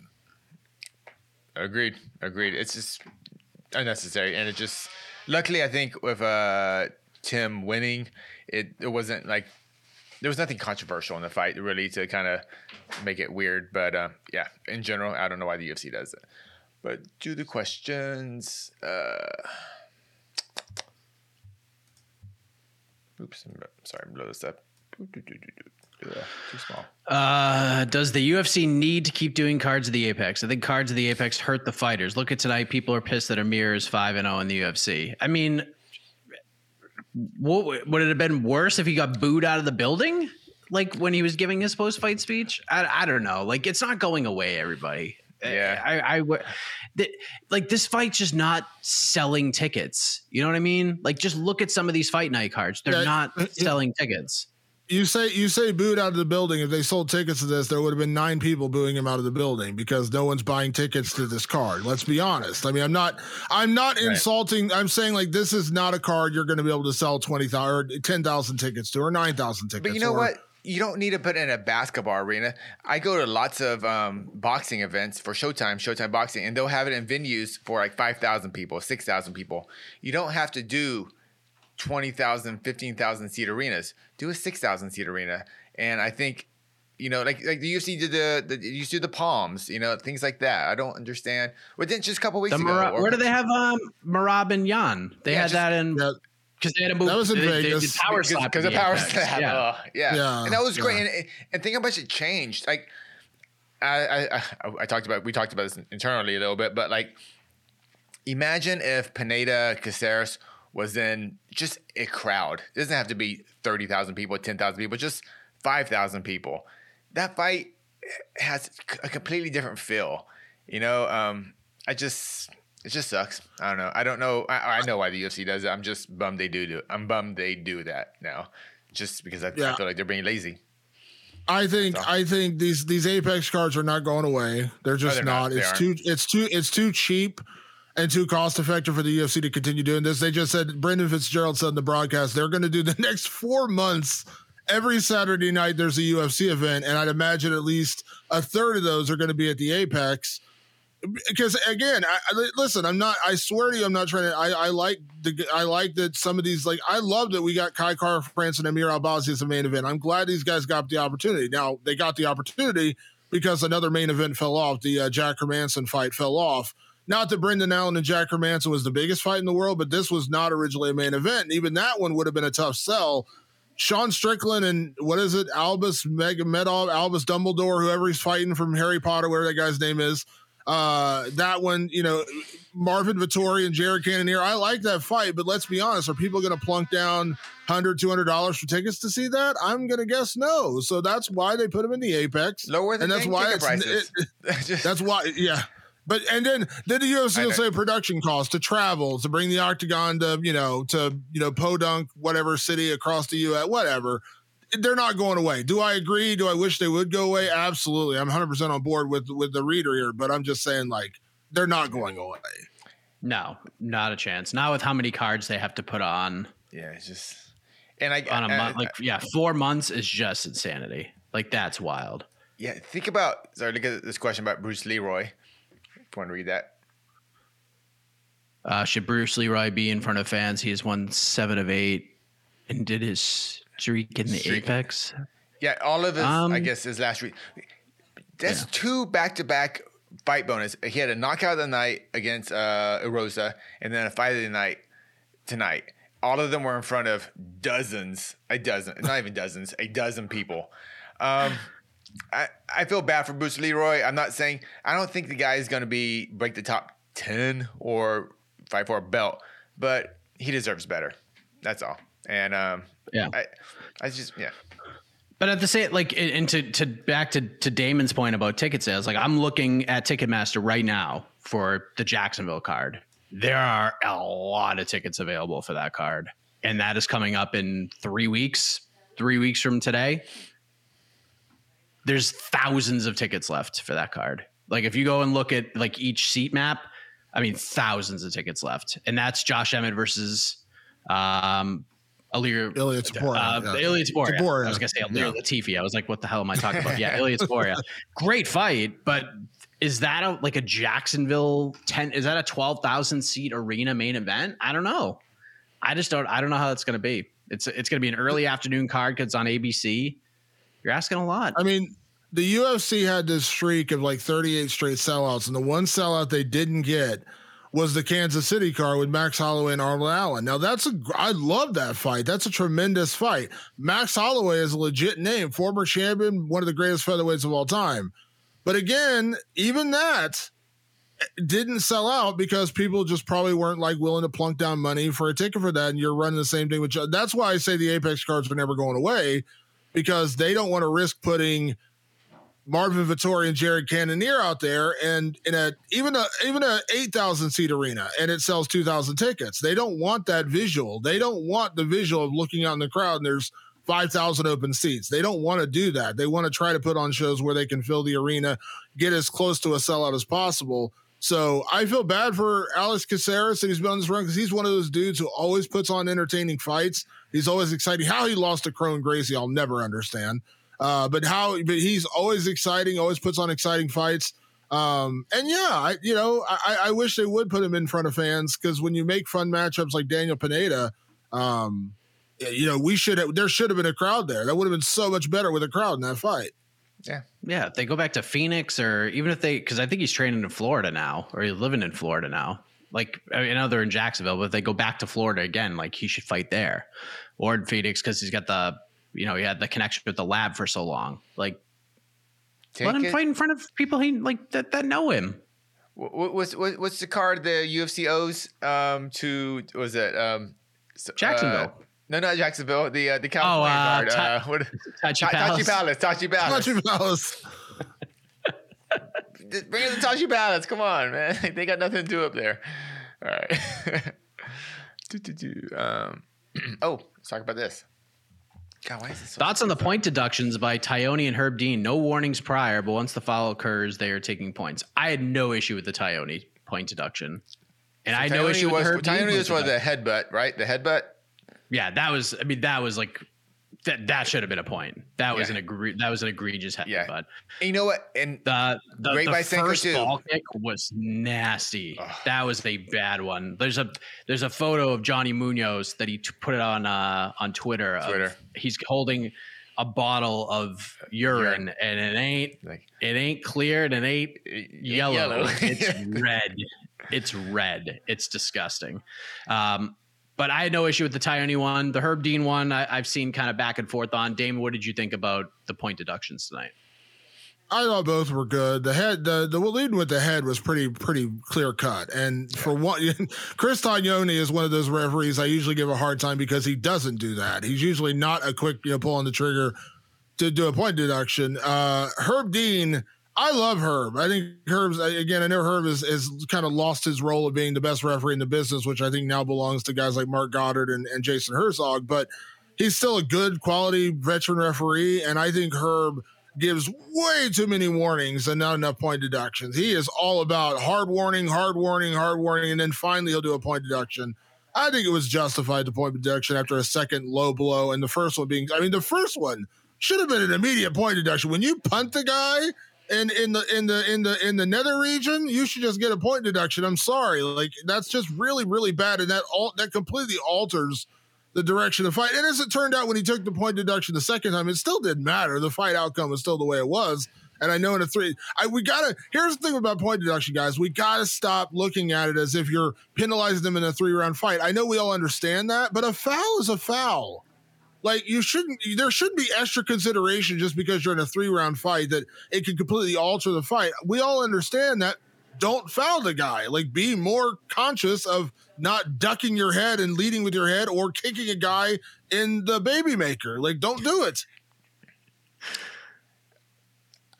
Agreed. Agreed. It's just unnecessary, and it just. Luckily, I think with uh, Tim winning, it it wasn't like there was nothing controversial in the fight really to kind of make it weird. But uh, yeah, in general, I don't know why the UFC does it. But do the questions. Uh, oops, I'm sorry, blow this up. Too small. Uh, does the UFC need to keep doing Cards of the Apex? I think Cards of the Apex hurt the fighters. Look at tonight; people are pissed that Amir is five and zero in the UFC. I mean, what would it have been worse if he got booed out of the building? Like when he was giving his post-fight speech? I, I don't know. Like it's not going away. Everybody. Yeah. I, I, would- like this fight's just not selling tickets. You know what I mean? Like just look at some of these fight night cards. They're Yeah, not uh, selling tickets. You say you say booed out of the building. If they sold tickets to this, there would have been nine people booing him out of the building because no one's buying tickets to this card. Let's be honest. I mean, I'm not I'm not insulting. I'm saying like this is not a card you're going to be able to sell twenty thousand or ten thousand tickets to or nine thousand tickets. But you know or- what? You don't need to put in a basketball arena. I go to lots of um, boxing events for Showtime, Showtime Boxing, and they'll have it in venues for like 5,000 people, 6,000 people. You don't have to do 20,000, 15,000 seat arenas. Do a 6,000 seat arena. And I think, you know, like like the UFC did the, the you used to do the palms, you know, things like that. I don't understand. Well, then just a couple weeks The ago. Or- where do they have um, Merab and Jan? They Yeah, had just- that in Yeah, because they had a move. That was in they, they Vegas. did power slap because in the power Apex. slap. Yeah. Ugh, yeah. Yeah, and that was great. yeah. And, and think how much it changed. Like I, I, I, I talked about, we talked about this internally a little bit, but like, imagine if Pineda Caceres was in just a crowd. It doesn't have to be thirty thousand people, ten thousand people, just five thousand people. That fight has a completely different feel. You know, um, I just. It just sucks. I don't know. I don't know. I, I know why the UFC does it. I'm just bummed they do do it. I'm bummed they do that now, just because I, I feel like they're being lazy. I think I think these these Apex cards are not going away. They're just they're not. not. It's too it's too it's too cheap and too cost effective for the UFC to continue doing this. They just said Brendan Fitzgerald said in the broadcast they're going to do the [LAUGHS] next four months. Every Saturday night there's a UFC event, and I'd imagine at least a third of those are going to be at the Apex. Because again, I, I listen. I'm not. I swear to you, I'm not trying to. I, I like the. I like that some of these. Like I love that we got Kai Kara-France and Amir Albazi as the main event. I'm glad these guys got the opportunity. Now they got the opportunity because another main event fell off. The uh, Jack Hermansson fight fell off. Not that Brendan Allen and Jack Hermansson was the biggest fight in the world, but this was not originally a main event. And even that one would have been a tough sell. Sean Strickland and what is it? Albus Magomedov, Albus Dumbledore, whoever he's fighting from Harry Potter, whatever that guy's name is. Uh, that one, you know, Marvin Vettori and Jared Cannonier. I like that fight, but let's be honest, are people going to plunk down 100 $200 for tickets to see that? I'm going to guess no. So that's why they put them in the Apex. Lower the and that's why it's prices. it- [LAUGHS] [LAUGHS] that's why, yeah. But and then then the UFC will say production cost to travel to bring the octagon to you know to you know Podunk whatever city across the U.S. whatever. They're not going away. Do I agree? Do I wish they would go away? Absolutely. I'm 100 percent on board with with the reader here, but I'm just saying like they're not going away. No, not a chance. Not with how many cards they have to put on Yeah, it's just and I on a I- month. Like, yeah, four months is just insanity. Like, that's wild. yeah. Think about sorry. Look at this question about Bruce Leroy. If you want to read that, Uh, should Bruce Leroy be in front of fans? He has won seven of eight and did his streak in the Streak. Apex. yeah. All of his, I Um, guess, his last week. That's Yeah. two back to back fight bonus. He had a knockout of the night against uh, Erosa, and then a fight of the night tonight. All of them were in front of dozens, a dozen, not even dozens, a dozen people. Um, [SIGHS] I, I feel bad for Bruce Leroy. I'm not saying I don't think the guy is going to be break the top ten or fight for a belt, but he deserves better. That's all. And um, Yeah. I, I just yeah, But at the same, like, and to to back to to Damon's point about ticket sales, like I'm looking at Ticketmaster right now for the Jacksonville card. There are a lot of tickets available for that card, and that is coming up in three weeks. Three weeks from today, there's thousands of tickets left for that card. Like if you go and look at like each seat map, I mean thousands of tickets left, and that's Josh Emmett versus um, Ilir Ilia Topuria, uh, yeah. Ilia Topuria. Topuria, I was gonna say Ilya yeah. Latifi. I was like, what the hell am I talking about? Yeah, [LAUGHS] Ilia Topuria. Great fight, but is that a like a Jacksonville ten? Is that a twelve thousand seat arena main event? I don't know. I just don't. I don't know how that's gonna be. It's it's gonna be an early afternoon card because it's on ABC. You're asking a lot. I mean, the UFC had this streak of like 38 straight sellouts, and the one sellout they didn't get was the Kansas City card with Max Holloway and Arnold Allen. Now that's a I love that fight. That's a tremendous fight. Max Holloway is a legit name, former champion, one of the greatest featherweights of all time. But again, even that eh, didn't sell out because people just probably weren't like willing to plunk down money for a ticket for that. And you're running the same thing with. That's why I say the Apex cards are never going away because they don't want to risk putting Marvin Vettori and Jared Cannonier out there and in a even a even a 8,000 seat arena and it sells 2,000 tickets. They don't want that visual. They don't want the visual of looking out in the crowd and there's 5,000 open seats. They don't want to do that. They want to try to put on shows where they can fill the arena, get as close to a sellout as possible. So I feel bad for Alex Caceres that he's been on this run because he's one of those dudes who always puts on entertaining fights. He's always exciting. How he lost to Kron Gracie, I'll never understand. Uh, but how? But he's always exciting. Always puts on exciting fights. Um, and yeah, I, you know, I, I wish they would put him in front of fans because when you make fun matchups like Daniel Pineda, um, you know, we should have, there should have been a crowd there. That would have been so much better with a crowd in that fight. Yeah, Yeah. if they go back to Phoenix or even if they, because I think he's training in Florida now or he's living in Florida now. Like, I, mean, I know they're in Jacksonville, but if they go back to Florida again, like he should fight there or in Phoenix because he's got the, you know, he had the connection with the lab for so long. Like, let him Take it. fight in front of people he like that, that know him. What, what- what's what, what's the card the UFC owes um, to? Was it um, so- Jacksonville. Uh, no, not Jacksonville. The uh, the California uh, card. Ta- uh, what? [LAUGHS] Tachi Ta- Tachi Palace. Palace. Tachi Palace. Tachi Palace. [LAUGHS] Just Bring in the Tachi Palace. Come on, man. [LAUGHS] they got nothing to do up there. All right. Do, do, do. Um, [CLEARS THROAT] oh, let's talk about this. God, why is this so Thoughts on the point deductions by Tognoni and Herb Dean. No warnings prior, but once the foul occurs, they are taking points. I had no issue with the Tognoni point deduction. And I had no Tognoni issue with was, the Herb Dean Tognoni was for the headbutt, right? The headbutt. Yeah, that was. I mean, that was like that. That should have been a point. That was Yeah. an agree. That was an egregious headbutt. Yeah. And you know what? And The the, Great the by first too. ball kick was nasty. Ugh. That was a bad one. There's a there's a photo of Johnny Munoz that he t- put it on uh on Twitter. Twitter. he's holding a bottle of urine, and it ain't like it ain't clear and it ain't yellow. yellow. it's [LAUGHS] red. It's red. It's disgusting. Um, but I had no issue with the Tognoni one. The Herb Dean one, I, I've seen kind of back and forth on. Damon, what did you think about the point deductions tonight? I thought both were good. The head, the the leading with the head was pretty pretty clear cut. And for one, [LAUGHS] Chris Tognoni is one of those referees I usually give a hard time because he doesn't do that. He's usually not a quick you know pull on the trigger to do a point deduction. Uh, Herb Dean, I love Herb. I think Herb's again. I know Herb has, kind of lost his role of being the best referee in the business, which I think now belongs to guys like Marc Goddard and, and Jason Herzog. But he's still a good quality veteran referee, and I think Herb gives way too many warnings and not enough point deductions. He is all about hard warning, hard warning, hard warning, and then finally he'll do a point deduction. I think it was justified to point deduction after a second low blow, and the first one being, I mean, the first one should have been an immediate point deduction. When you punt the guy in in the in the in the in the nether region, you should just get a point deduction. I'm sorry, like that's just really really bad, and that all that completely alters the direction of the fight. And as it turned out, when he took the point deduction the second time, it still didn't matter. The fight outcome was still the way it was. And I know in a three, I we gotta. Here's the thing about point deduction, guys. We gotta stop looking at it as if you're penalizing them in a three round fight. I know we all understand that, but a foul is a foul. Like you shouldn't. There shouldn't be extra consideration just because you're in a three round fight that it could completely alter the fight. We all understand that. Don't foul the guy. Like be more conscious of not ducking your head and leading with your head or kicking a guy in the baby maker. Like don't do it.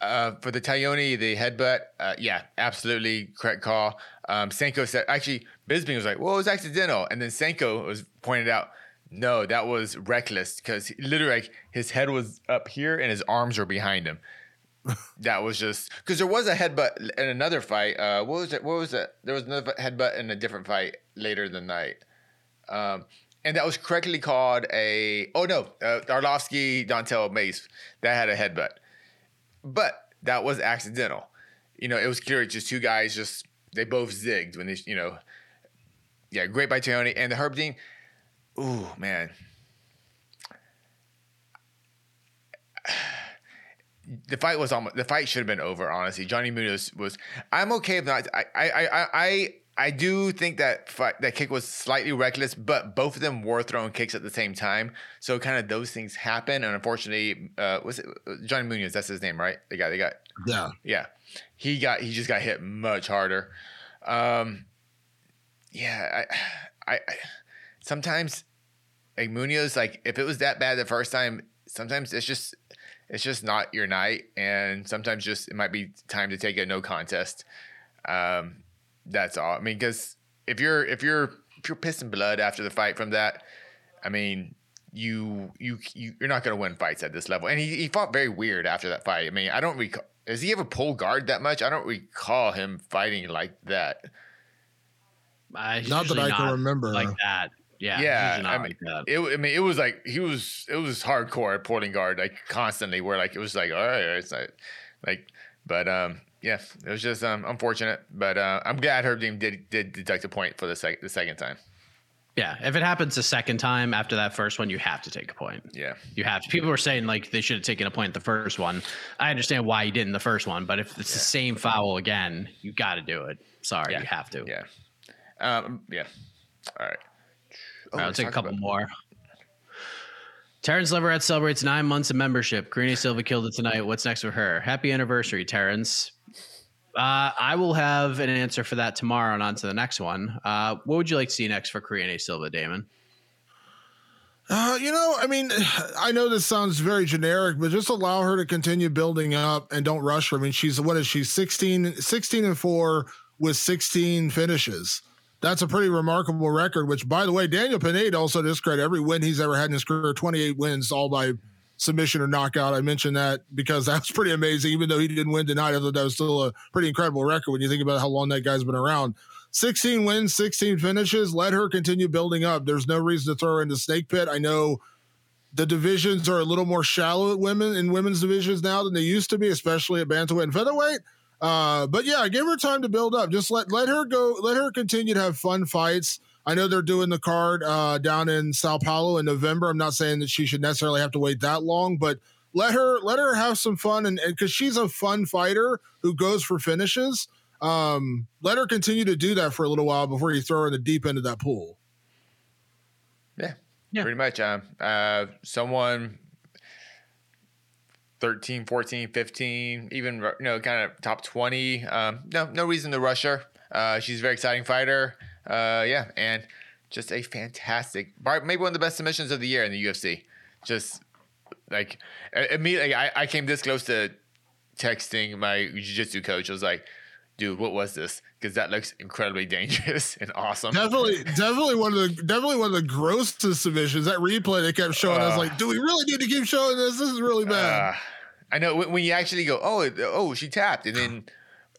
Uh, for the Tognoni, the headbutt, uh, yeah, absolutely correct call. Um, Sanko said, actually, Bisping was like, well, it was accidental. And then Sanko was pointed out, no, that was reckless because literally like, his head was up here and his arms were behind him. [LAUGHS] that was just because there was a headbutt in another fight. Uh, what was it? What was it? There was another headbutt in a different fight later in the night. Um, and that was correctly called a, oh no, uh, Arlovsky, Don'Tale Mayes. That had a headbutt but that was accidental. You know, it was clear just two guys just they both zigged when they, you know, yeah, great by Tony and the Herb Dean. Ooh, man. The fight was almost the fight should have been over. Honestly, Johnny Munoz was. I'm okay if not. I I I I I do think that fight, that kick was slightly reckless, but both of them were throwing kicks at the same time. So kind of those things happen, and unfortunately, uh, was it Johnny Munoz? That's his name, right? The guy they got. Yeah, yeah. He got he just got hit much harder. Um, yeah, I, I, I sometimes like Munoz, like if it was that bad the first time, sometimes it's just it's just not your night, and sometimes just it might be time to take a no contest. Um, that's all. I mean, because if you're if you're if you're pissing blood after the fight from that, I mean, you you, you you're not going to win fights at this level. And he, he fought very weird after that fight. I mean, I don't recall. Does he ever pull guard that much? I don't recall him fighting like that. Uh, not that I not can remember. Like that. Yeah. Yeah. I mean, like it, I mean, it was like he was. It was hardcore at pulling guard, like constantly. Where like it was like, all right, it's like, like, but um, yeah, it was just um, unfortunate, but uh, I'm glad Herb Dean did did deduct a point for the, sec- the second time. Yeah, if it happens a second time after that first one, you have to take a point. Yeah, you have to. People were saying like they should have taken a point the first one. I understand why you didn't the first one, but if it's yeah. the same foul again, you got to do it. Sorry, yeah. you have to. Yeah, um, yeah. All right. Oh, All right, I'll take a couple more. Terrence Leverett celebrates nine months of membership. Karine Silva killed it tonight. What's next for her? Happy anniversary, Terrence. Uh, I will have an answer for that tomorrow and on to the next one. Uh, what would you like to see next for Karine Silva, Damon? Uh, you know, I mean, [SIGHS] I know this sounds very generic, but just allow her to continue building up and don't rush her. I mean, she's what is she 16, 16 and four with 16 finishes. That's a pretty remarkable record, which by the way, Daniel Pineda also discredit every win he's ever had in his career, 28 wins, all by submission or knockout. I mentioned that because that was pretty amazing. Even though he didn't win tonight, I thought that was still a pretty incredible record when you think about how long that guy's been around. 16 wins, 16 finishes. Let her continue building up. There's no reason to throw her into snake pit. I know the divisions are a little more shallow at women in women's divisions now than they used to be, especially at bantamweight and featherweight. Uh, but yeah, give her time to build up. Just let let her go. Let her continue to have fun fights. I know they're doing the card uh, down in Sao Paulo in November. I'm not saying that she should necessarily have to wait that long, but let her let her have some fun and because she's a fun fighter who goes for finishes. Um, let her continue to do that for a little while before you throw her in the deep end of that pool. Yeah, yeah. pretty much. Um, uh, someone 13, 14, 15, even you know, kind of top 20. Um, no, no reason to rush her. Uh, she's a very exciting fighter. Uh, yeah, and just a fantastic, maybe one of the best submissions of the year in the UFC. Just like immediately, I, I came this close to texting my jiu-jitsu coach. I was like, dude, what was this? Because that looks incredibly dangerous [LAUGHS] and awesome. Definitely, [LAUGHS] definitely one of the definitely one of the grossest submissions. That replay they kept showing. I was Uh. like, do we really need to keep showing this? This is really bad. Uh, I know when, when you actually go, oh, it- oh, she tapped, and then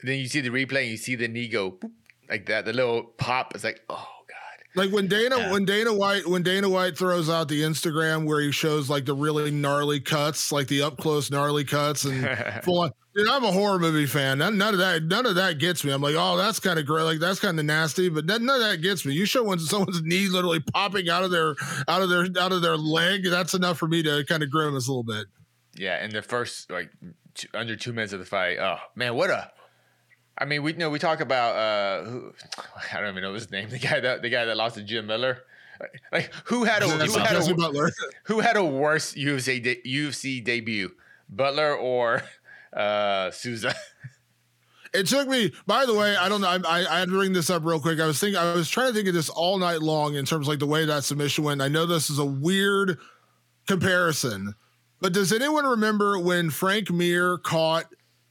then you see the replay and you see the knee go boop, like that, the little pop. It's like, oh god. Like when Dana Yeah. when Dana White when Dana White throws out the Instagram where he shows like the really gnarly cuts, like the up close gnarly cuts and [LAUGHS] full on. Dude, I'm a horror movie fan. None, none of that none of that gets me. I'm like, oh, that's kind of great. Like that's kind of nasty, but none, of that gets me. You show when someone's [LAUGHS] knee literally popping out of their out of their out of their leg. That's enough for me to kind of grimace a little bit. Yeah, in the first like two, under two minutes of the fight. Oh man, what a! I mean, we you know we talk about uh, who, [LAUGHS] I don't even know his name. The guy that the guy that lost to Jim Miller. Like who had a who had a, who had a worse UFC de- UFC debut, Butler or uh, Souza? [LAUGHS] It took me. By the way, I don't know. I, I, had to bring this up real quick. I was thinking. I was trying to think of this all night long in terms of like the way that submission went. I know this is a weird comparison, but does anyone remember when Frank Mir caught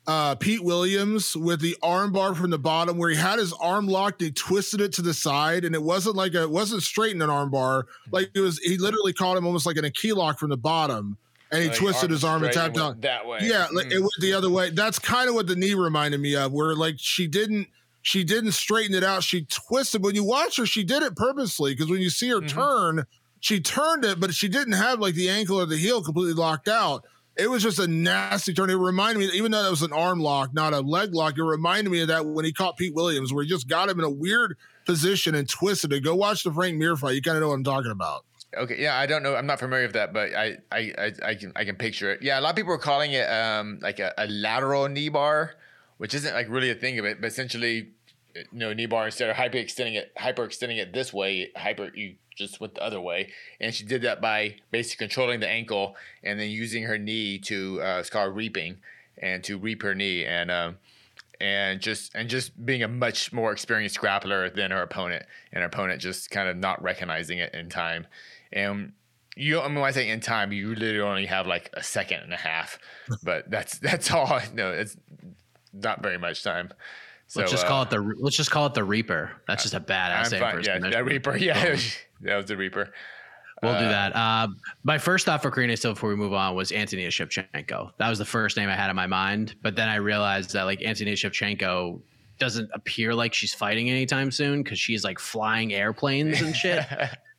uh, Pete Williams with the arm bar from the bottom, where he had his arm locked, he twisted it to the side, and it wasn't like a it wasn't straight in an arm bar. Like it was, he literally caught him almost like in a key lock from the bottom, and he Like, twisted his arm and tapped out. that way. Yeah, like Mm. it went the other way. That's kind of what the knee reminded me of, where like she didn't she didn't straighten it out. She twisted. When you watch her, she did it purposely because when you see her Mhm. turn, she turned it, but she didn't have like the ankle or the heel completely locked out. It was just a nasty turn. It reminded me, even though that was an arm lock, not a leg lock, it reminded me of that when he caught Pete Williams, where he just got him in a weird position and twisted it. Go watch the Frank Mir fight. You kind of know what I'm talking about. Okay, yeah, I don't know. I'm not familiar with that, but I, I, I, I can, I can picture it. Yeah, a lot of people are calling it um like a, a lateral knee bar, which isn't like really a thing of it, but essentially, you know, knee bar instead of hyper extending it, hyper extending it this way, hyper you just went the other way, and she did that by basically controlling the ankle and then using her knee to uh, it's called reaping and to reap her knee and um and just and just being a much more experienced grappler than her opponent, and her opponent just kind of not recognizing it in time. And you, I mean, when I say in time, you literally only have like a second and a half, [LAUGHS] but that's that's all. No, it's not very much time. So let's just uh, call it the let's just call it the Reaper. That's just a badass name fine. Yeah, that Reaper. [LAUGHS] Yeah, that was the Reaper. We'll do Uh, that. Uh, my first thought for Karina still before we move on was Antonia Shevchenko. That was the first name I had in my mind, but then I realized that like Antonia Shevchenko doesn't appear like she's fighting anytime soon because she's like flying airplanes and shit [LAUGHS]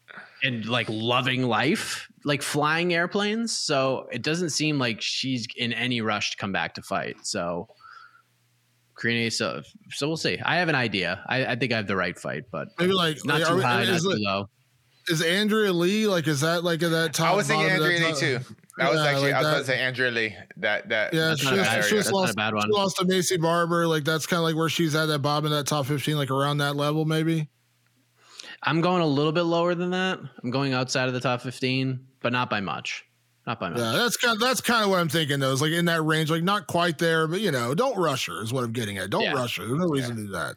and like loving life, like flying airplanes. So it doesn't seem like she's in any rush to come back to fight. So Karina, so so we'll see. I have an idea. I, I think I have the right fight, but Maybe like not like, too we- high, not is, too it- low. is Andrea Lee like? Is that like at that top? I was thinking bottom Andrea Lee top- too. I was Yeah, actually like I was that. about to say Andrea Lee. That that Yeah, That's she not a just, bad- she just that's not a lost, bad one. she lost to Maycee Barber. Like that's kind of like where she's at that bottom of that top fifteen, like around that level, maybe. I'm going a little bit lower than that. I'm going outside of the top 15, but not by much. Not by much. Yeah, that's kind. Of, that's kind of what I'm thinking. Though, is like in that range, like not quite there, but you know, don't rush her. Is what I'm getting at. Don't Yeah. rush her. There's no reason to do that.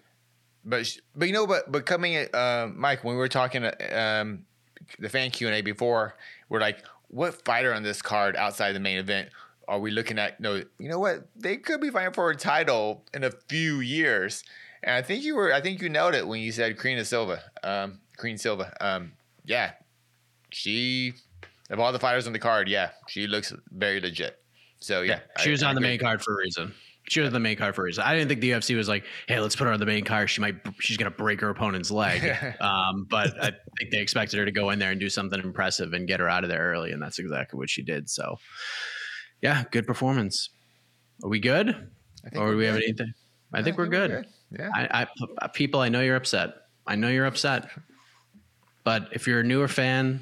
But but you know but but coming at uh, Mike when we were talking uh, um, the fan Q and A before we're like what fighter on this card outside the main event are we looking at no you know what they could be fighting for a title in a few years and I think you were I think you nailed it when you said Karina Silva um Queen Silva um yeah she of all the fighters on the card yeah she looks very legit so yeah, she I- was I on the main card for a reason. She was on the main card for a reason. I didn't think the UFC was like, "Hey, let's put her on the main card. She might, she's gonna break her opponent's leg." [LAUGHS] um, but I think they expected her to go in there and do something impressive and get her out of there early, and that's exactly what she did. So, yeah, good performance. Are we good, I think or do we have anything? I Yeah, think we're good. Yeah I, I uh, people, I know you're upset. I know you're upset. But if you're a newer fan,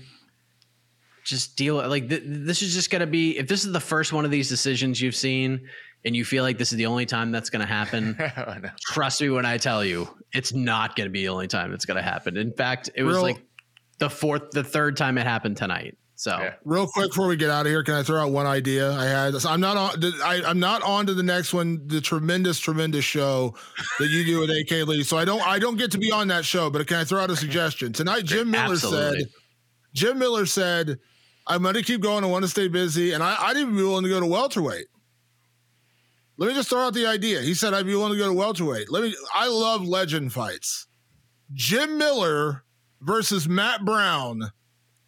just deal like th- this is just gonna be. If this is the first one of these decisions you've seen, and you feel like this is the only time that's gonna happen, [LAUGHS] Oh, no. trust me when I tell you, it's not gonna be the only time it's gonna happen. In fact, it was Real- like the fourth, the third time it happened tonight. So Yeah. Real quick before we get out of here, can I throw out one idea I had? So I'm not on. I, I'm not on to the next one. The tremendous, tremendous show that you do with AK Lee. So I don't. I don't get to be on that show. But can I throw out a suggestion tonight? Jim Miller Absolutely. said. Jim Miller said, "I'm going to keep going. I want to stay busy, and I, I'd even be willing to go to welterweight." Let me just throw out the idea. He said I'd be willing to go to welterweight. Let me. I love legend fights. Jim Miller versus Matt Brown.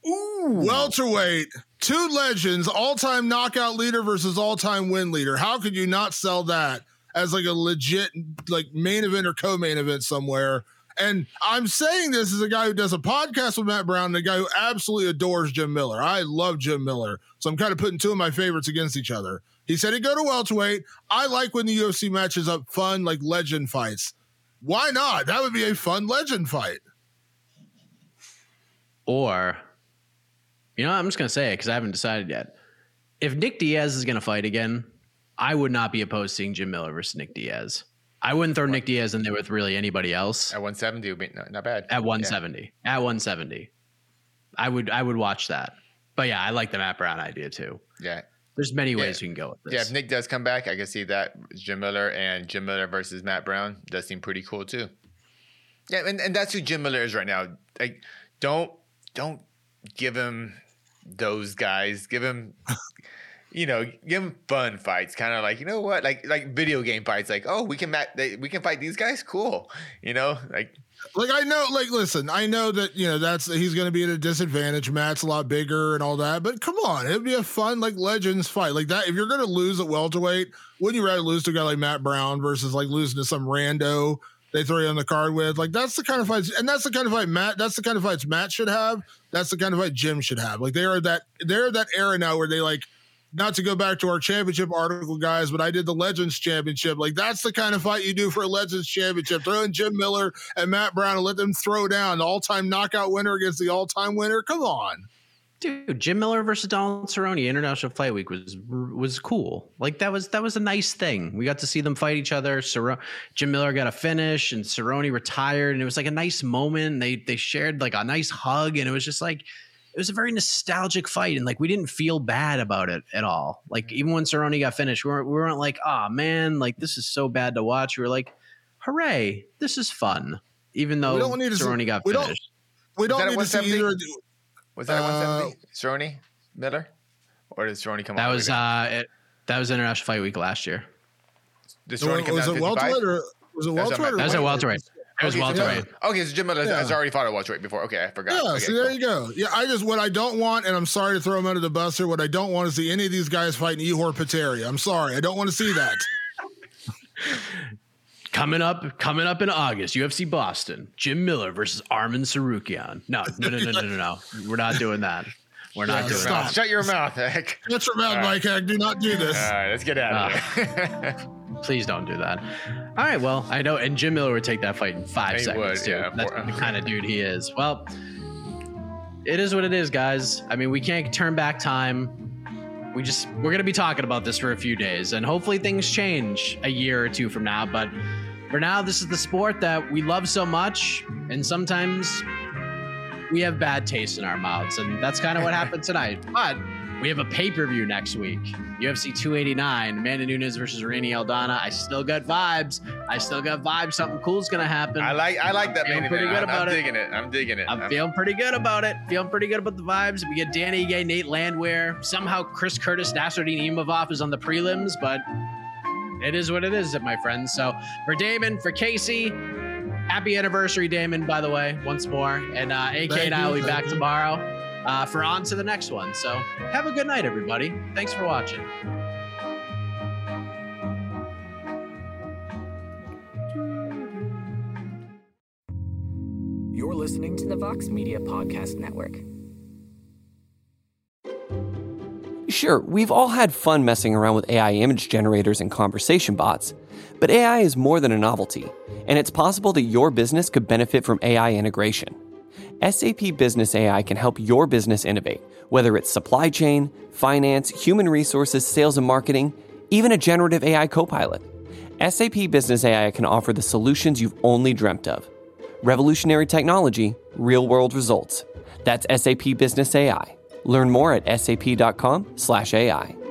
Ooh. Welterweight, two legends, all-time knockout leader versus all-time win leader. How could you not sell that as like a legit like main event or co-main event somewhere? And I'm saying this as a guy who does a podcast with Matt Brown and a guy who absolutely adores Jim Miller. I love Jim Miller. So I'm kind of putting two of my favorites against each other. He said he'd go to welterweight. I like when the UFC matches up fun, like legend fights. Why not? That would be a fun legend fight. Or, you know, I'm just going to say it because I haven't decided yet. If Nick Diaz is going to fight again, I would not be opposed to seeing Jim Miller versus Nick Diaz. I wouldn't throw Nick Diaz in there with really anybody else. At 170 would be not, not bad. At 170. Yeah. At 170. I would I would watch that. But yeah, I like the Matt Brown idea too. Yeah. There's many ways yeah. you can go with this. Yeah, if Nick does come back, I can see that Jim Miller and Jim Miller versus Matt Brown does seem pretty cool too. Yeah, and, and that's who Jim Miller is right now. Like, don't don't give him those guys. Give him you know, give him fun fights, kind of like you know what, like like video game fights. Like, oh, we can mat, they, we can fight these guys. Cool, you know, like. Like I know, like listen, I know that you know that's he's going to be at a disadvantage. Matt's a lot bigger and all that, but come on, it'd be a fun like legends fight like that. If you're going to lose at welterweight, wouldn't you rather lose to a guy like Matt Brown versus like losing to some rando they throw you on the card with? Like that's the kind of fights, and that's the kind of fight Matt. That's the kind of fights Matt should have. That's the kind of fight Jim should have. Like they are that they're that era now where they like not to go back to our championship article, guys, but I did the Legends Championship. Like that's the kind of fight you do for a Legends Championship. Throw in Jim Miller and Matt Brown and let them throw down the all-time knockout winner against the all-time winner. Come on. Dude, Jim Miller versus Donald Cerrone International Fight Week was was cool. Like that was that was a nice thing. We got to see them fight each other. Cer- Jim Miller got a finish, and Cerrone retired, and it was like a nice moment. They they shared like a nice hug, and it was just like it was a very nostalgic fight, and like we didn't feel bad about it at all. Like even when Cerrone got finished, we weren't, we weren't like, oh man, like this is so bad to watch. We were like, hooray, this is fun. Even though we don't need Cerrone see, got we finished. Don't, we don't need to see either. Was that uh, 170? Cerrone Miller, or did Cerrone come? That was uh, it, that was International Fight Week last year. Did Cerrone come was it welterweight or was it welterweight? That was a welterweight. It was okay, welterweight. So, okay, so Jim Miller yeah. has already fought at welterweight before. Okay, I forgot. Yeah, okay, see, cool. there you go. Yeah, I just what I don't want, and I'm sorry to throw him under the bus here. What I don't want to see any of these guys fighting Ihor Potieria. I'm sorry, I don't want to see that. [LAUGHS] coming up, coming up in August, UFC Boston, Jim Miller versus Arman Tsarukyan. No, no, no, no, no, no, no. We're not doing that. We're not yeah, doing stop. that. Shut your mouth, Heck. Shut your mouth, Mike Heck. Do not do this. All right, let's get out of uh, here. [LAUGHS] please don't do that. All right, well, I know, and Jim Miller would take that fight in five he seconds would, too. Yeah, That's the kind of dude he is. Well, it is what it is, guys. I mean, we can't turn back time. We just we're gonna be talking about this for a few days, and hopefully things change a year or two from now. But for now, this is the sport that we love so much, and sometimes we have bad taste in our mouths, and that's kind of what happened [LAUGHS] tonight. But we have a pay per view next week. UFC 289, Amanda Nunes versus Irene Aldana. I still got vibes. I still got vibes. Something cool's gonna happen. I like I like that. Feeling pretty good I'm, about I'm it. digging it. I'm digging it. I'm, I'm, feeling pretty good about it. Feeling pretty good about the vibes. We get Dan Ige, Nate Landwehr. Somehow Chris Curtis, Nassourdine Imavov is on the prelims, but it is what it is, my friends. So for Damon, for Casey, happy anniversary, Damon, by the way, once more. And uh, AK Thank and I will be back tomorrow uh, for on to the next one. So have a good night, everybody. Thanks for watching. You're listening to the Vox Media Podcast Network. Sure, we've all had fun messing around with AI image generators and conversation bots, but AI is more than a novelty, and it's possible that your business could benefit from AI integration. SAP Business AI can help your business innovate, whether it's supply chain, finance, human resources, sales and marketing, even a generative AI copilot. SAP Business AI can offer the solutions you've only dreamt of. Revolutionary technology, real world results. That's SAP Business AI. Learn more at sap.com/ai.